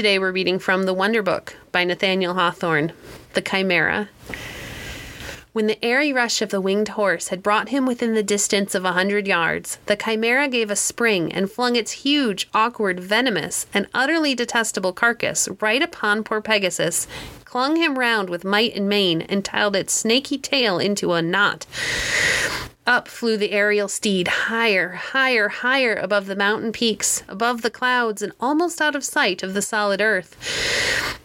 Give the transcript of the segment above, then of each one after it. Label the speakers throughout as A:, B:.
A: Today we're reading from The Wonder Book by Nathaniel Hawthorne, The Chimera. When the airy rush of the winged horse had brought him within the distance of a hundred yards, the chimera gave a spring and flung its huge, awkward, venomous, and utterly detestable carcass right upon poor Pegasus, clung him round with might and main, and tiled its snaky tail into a knot. Up flew the aerial steed, higher, higher, higher above the mountain peaks, above the clouds, and almost out of sight of the solid earth.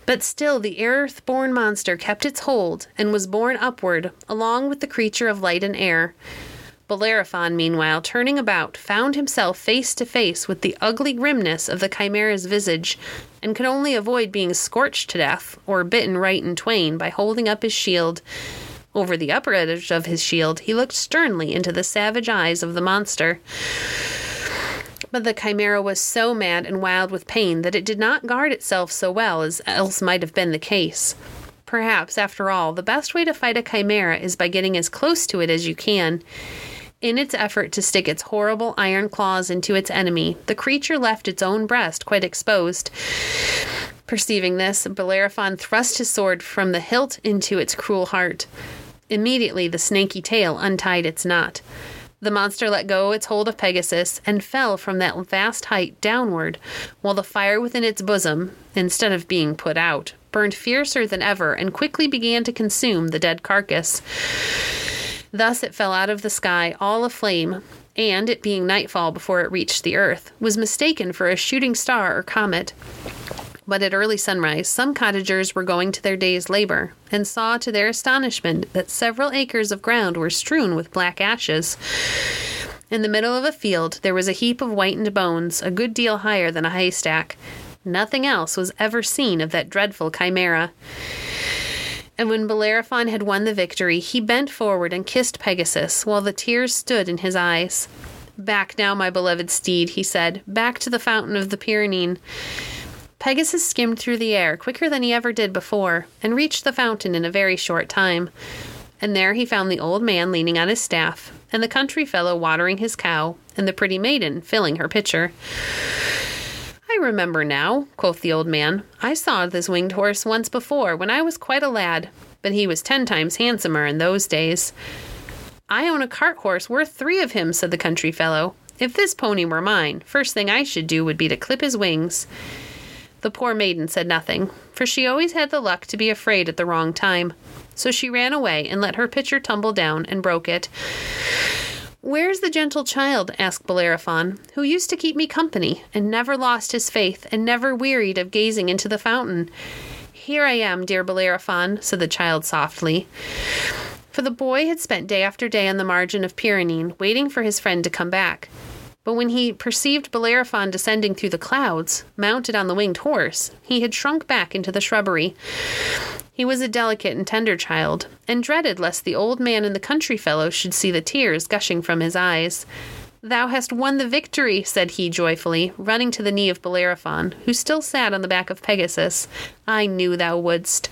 A: But still the earth born monster kept its hold and was borne upward, along with the creature of light and air. Bellerophon, meanwhile, turning about, found himself face to face with the ugly grimness of the chimera's visage, and could only avoid being scorched to death or bitten right in twain by holding up his shield. Over the upper edge of his shield, he looked sternly into the savage eyes of the monster. But the chimera was so mad and wild with pain that it did not guard itself so well as else might have been the case. Perhaps, after all, the best way to fight a chimera is by getting as close to it as you can. In its effort to stick its horrible iron claws into its enemy, the creature left its own breast quite exposed. Perceiving this, Bellerophon thrust his sword from the hilt into its cruel heart. Immediately the snaky tail untied its knot. The monster let go its hold of Pegasus and fell from that vast height downward, while the fire within its bosom, instead of being put out, burned fiercer than ever and quickly began to consume the dead carcass. Thus it fell out of the sky all aflame, and, it being nightfall before it reached the earth, was mistaken for a shooting star or comet. But at early sunrise, some cottagers were going to their day's labor, and saw to their astonishment that several acres of ground were strewn with black ashes. In the middle of a field there was a heap of whitened bones, a good deal higher than a haystack. Nothing else was ever seen of that dreadful chimera. And when Bellerophon had won the victory, he bent forward and kissed Pegasus, while the tears stood in his eyes. Back now, my beloved steed, he said, back to the fountain of the Pirene. Pegasus skimmed through the air quicker than he ever did before, and reached the fountain in a very short time. And there he found the old man leaning on his staff, and the country fellow watering his cow, and the pretty maiden filling her pitcher. I remember now, quoth the old man. I saw this winged horse once before, when I was quite a lad, but he was ten times handsomer in those days. I own a cart horse worth three of him, said the country fellow. If this pony were mine, first thing I should do would be to clip his wings. The poor maiden said nothing, for she always had the luck to be afraid at the wrong time. So she ran away and let her pitcher tumble down and broke it. Where's the gentle child, asked Bellerophon, who used to keep me company, and never lost his faith, and never wearied of gazing into the fountain? Here I am, dear Bellerophon, said the child softly. For the boy had spent day after day on the margin of Pirene, waiting for his friend to come back. But when he perceived Bellerophon descending through the clouds, mounted on the winged horse, he had shrunk back into the shrubbery. He was a delicate and tender child, and dreaded lest the old man and the country fellow should see the tears gushing from his eyes. Thou hast won the victory, said he joyfully, running to the knee of Bellerophon, who still sat on the back of Pegasus. I knew thou wouldst.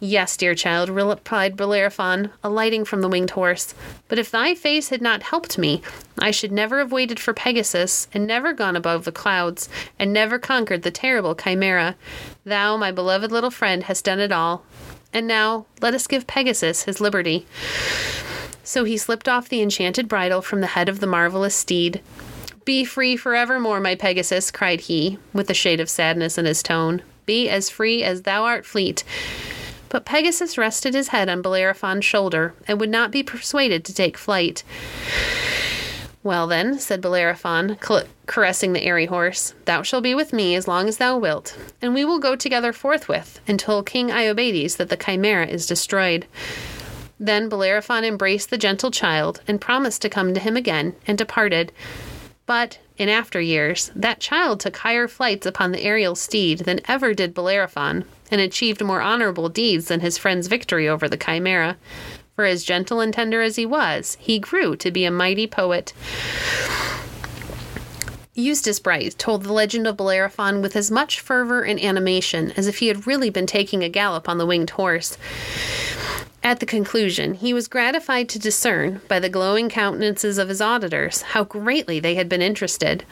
A: Yes, dear child, replied Bellerophon, alighting from the winged horse. But if thy face had not helped me, I should never have waited for Pegasus, and never gone above the clouds, and never conquered the terrible chimera. Thou, my beloved little friend, hast done it all. And now let us give Pegasus his liberty. So he slipped off the enchanted bridle from the head of the marvelous steed. Be free forevermore, my Pegasus, cried he, with a shade of sadness in his tone. Be as free as thou art fleet. But Pegasus rested his head on Bellerophon's shoulder, and would not be persuaded to take flight. Well, then, said Bellerophon, caressing the airy horse, thou shalt be with me as long as thou wilt, and we will go together forthwith, and tell King Iobates that the chimera is destroyed. Then Bellerophon embraced the gentle child and promised to come to him again, and departed. But, in after years, that child took higher flights upon the aerial steed than ever did Bellerophon, and achieved more honorable deeds than his friend's victory over the Chimera. For as gentle and tender as he was, he grew to be a mighty poet. Eustace Bright told the legend of Bellerophon with as much fervor and animation as if he had really been taking a gallop on the winged horse. At the conclusion, he was gratified to discern, by the glowing countenances of his auditors, how greatly they had been interested.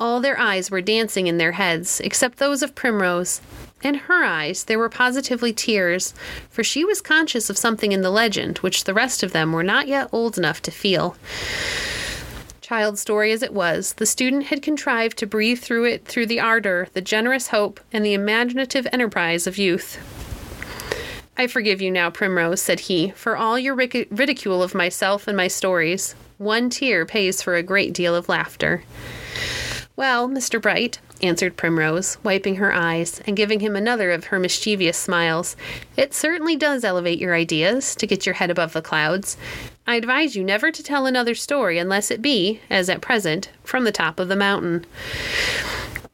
A: All their eyes were dancing in their heads, except those of Primrose. In her eyes, there were positively tears, for she was conscious of something in the legend which the rest of them were not yet old enough to feel. Child story as it was, the student had contrived to breathe through it through the ardor, the generous hope, and the imaginative enterprise of youth. I forgive you now, Primrose, said he, for all your ric- ridicule of myself and my stories. One tear pays for a great deal of laughter. Well, Mr. Bright, answered Primrose, wiping her eyes and giving him another of her mischievous smiles. It certainly does elevate your ideas to get your head above the clouds. I advise you never to tell another story unless it be, as at present, from the top of the mountain.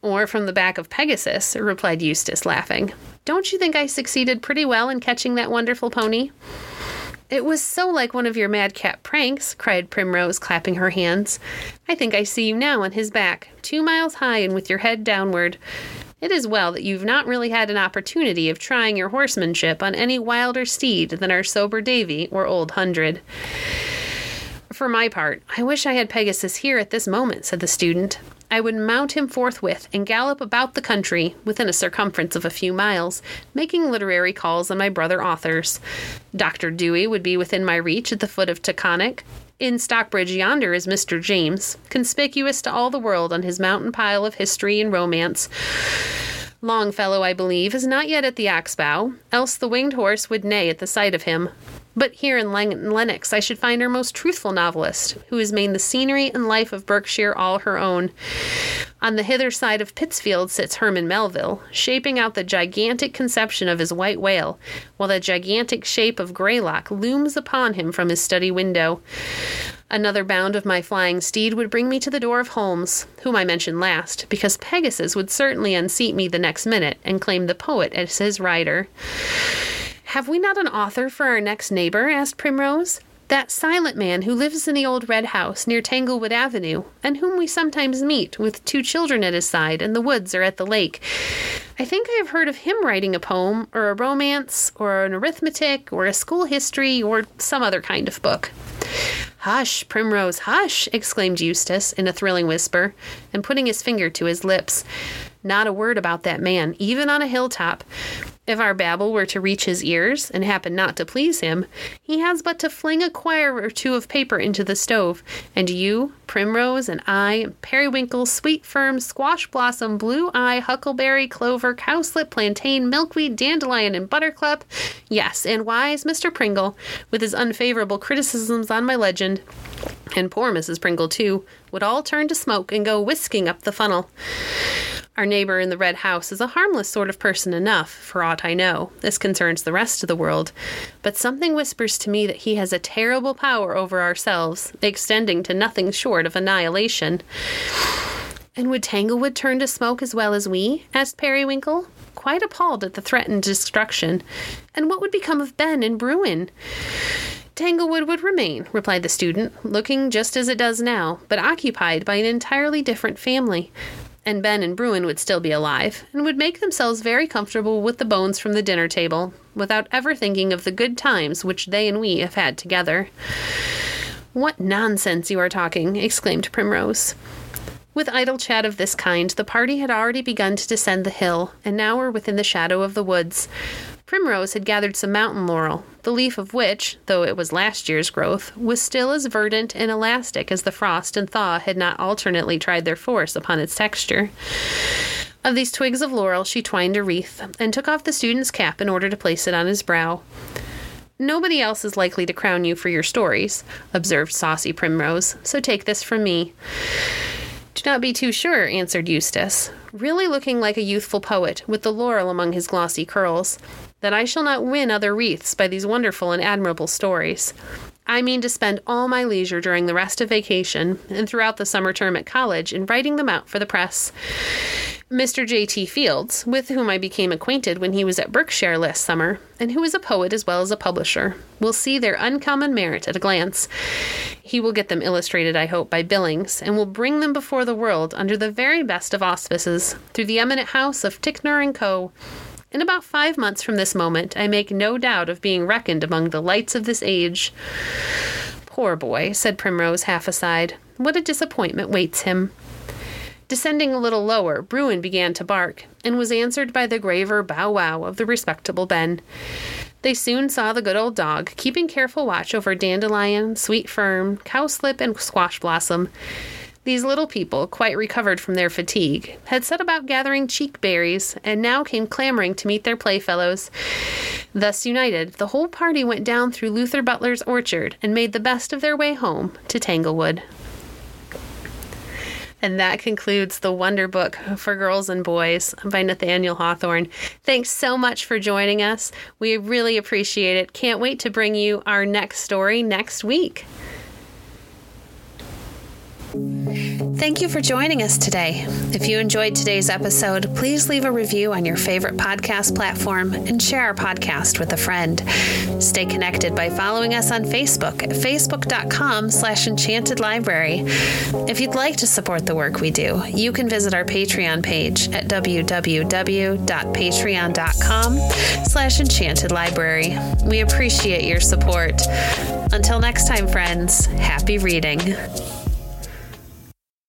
A: Or from the back of Pegasus, replied Eustace, laughing. Don't you think I succeeded pretty well in catching that wonderful pony? It was so like one of your madcap pranks, cried Primrose, clapping her hands. I think I see you now on his back, two miles high and with your head downward. It is well that you've not really had an opportunity of trying your horsemanship on any wilder steed than our sober Davy or Old Hundred. For my part, I wish I had Pegasus here at this moment, said the student. I would mount him forthwith and gallop about the country within a circumference of a few miles, making literary calls on my brother authors. Dr. Dewey would be within my reach at the foot of Taconic. In Stockbridge yonder is Mr. James, conspicuous to all the world on his mountain pile of history and romance. Longfellow, I believe, is not yet at the Ox-bow, else the winged horse would neigh at the sight of him. But here in Len- Lenox, I should find our most truthful novelist, who has made the scenery and life of Berkshire all her own. On the hither side of Pittsfield sits Herman Melville, shaping out the gigantic conception of his white whale, while the gigantic shape of Greylock looms upon him from his study window. Another bound of my flying steed would bring me to the door of Holmes, whom I mentioned last, because Pegasus would certainly unseat me the next minute and claim the poet as his rider. Have we not an author for our next neighbor? asked Primrose. That silent man who lives in the old red house near Tanglewood Avenue, and whom we sometimes meet with two children at his side in the woods or at the lake. I think I have heard of him writing a poem, or a romance, or an arithmetic, or a school history, or some other kind of book. Hush, Primrose, hush! exclaimed Eustace in a thrilling whisper, and putting his finger to his lips. Not a word about that man, even on a hilltop. If our babble were to reach his ears and happen not to please him, he has but to fling a quire or two of paper into the stove, and you, Primrose, and I, Periwinkle, Sweet Fern, Squash Blossom, Blue Eye, Huckleberry, Clover, Cowslip, Plantain, Milkweed, Dandelion, and Buttercup, yes, and wise Mr. Pringle, with his unfavorable criticisms on my legend, and poor Mrs. Pringle, too, would all turn to smoke and go whisking up the funnel. Our neighbor in the red house is a harmless sort of person enough, for aught I know. This concerns the rest of the world. But something whispers to me that he has a terrible power over ourselves, extending to nothing short of annihilation. And would Tanglewood turn to smoke as well as we? asked Periwinkle, quite appalled at the threatened destruction. And what would become of Ben and Bruin? Tanglewood would remain, replied the student, looking just as it does now, but occupied by an entirely different family and Ben and Bruin would still be alive, and would make themselves very comfortable with the bones from the dinner table, without ever thinking of the good times which they and we have had together. What nonsense you are talking! exclaimed Primrose. With idle chat of this kind, the party had already begun to descend the hill, and now were within the shadow of the woods. Primrose had gathered some mountain laurel, the leaf of which, though it was last year's growth, was still as verdant and elastic as the frost and thaw had not alternately tried their force upon its texture. Of these twigs of laurel she twined a wreath, and took off the student's cap in order to place it on his brow. Nobody else is likely to crown you for your stories, observed saucy Primrose, so take this from me. Do not be too sure, answered Eustace, really looking like a youthful poet, with the laurel among his glossy curls, that I shall not win other wreaths by these wonderful and admirable stories. I mean to spend all my leisure during the rest of vacation and throughout the summer term at college in writing them out for the press. Mr. J.T. Fields, with whom I became acquainted when he was at Berkshire last summer, and who is a poet as well as a publisher, will see their uncommon merit at a glance. He will get them illustrated, I hope, by Billings, and will bring them before the world under the very best of auspices through the eminent house of Ticknor and Co. In about five months from this moment, I make no doubt of being reckoned among the lights of this age. Poor boy, said Primrose, half aside. What a disappointment waits him. Descending a little lower, Bruin began to bark, and was answered by the graver bow wow of the respectable Ben. They soon saw the good old dog, keeping careful watch over Dandelion, Sweet Fern, Cowslip, and Squash Blossom. These little people, quite recovered from their fatigue, had set about gathering cheek berries, and now came clamoring to meet their playfellows. Thus united, the whole party went down through Luther Butler's orchard and made the best of their way home to Tanglewood. And that concludes the Wonder Book for Girls and Boys by Nathaniel Hawthorne. Thanks so much for joining us. We really appreciate it. Can't wait to bring you our next story next week. Thank you for joining us today. If you enjoyed today's episode, please leave a review on your favorite podcast platform and share our podcast with a friend. Stay connected by following us on Facebook at facebook.com slash enchanted library. If you'd like to support the work we do, you can visit our Patreon page at www.patreon.com slash enchanted library. We appreciate your support. Until next time, friends, happy reading.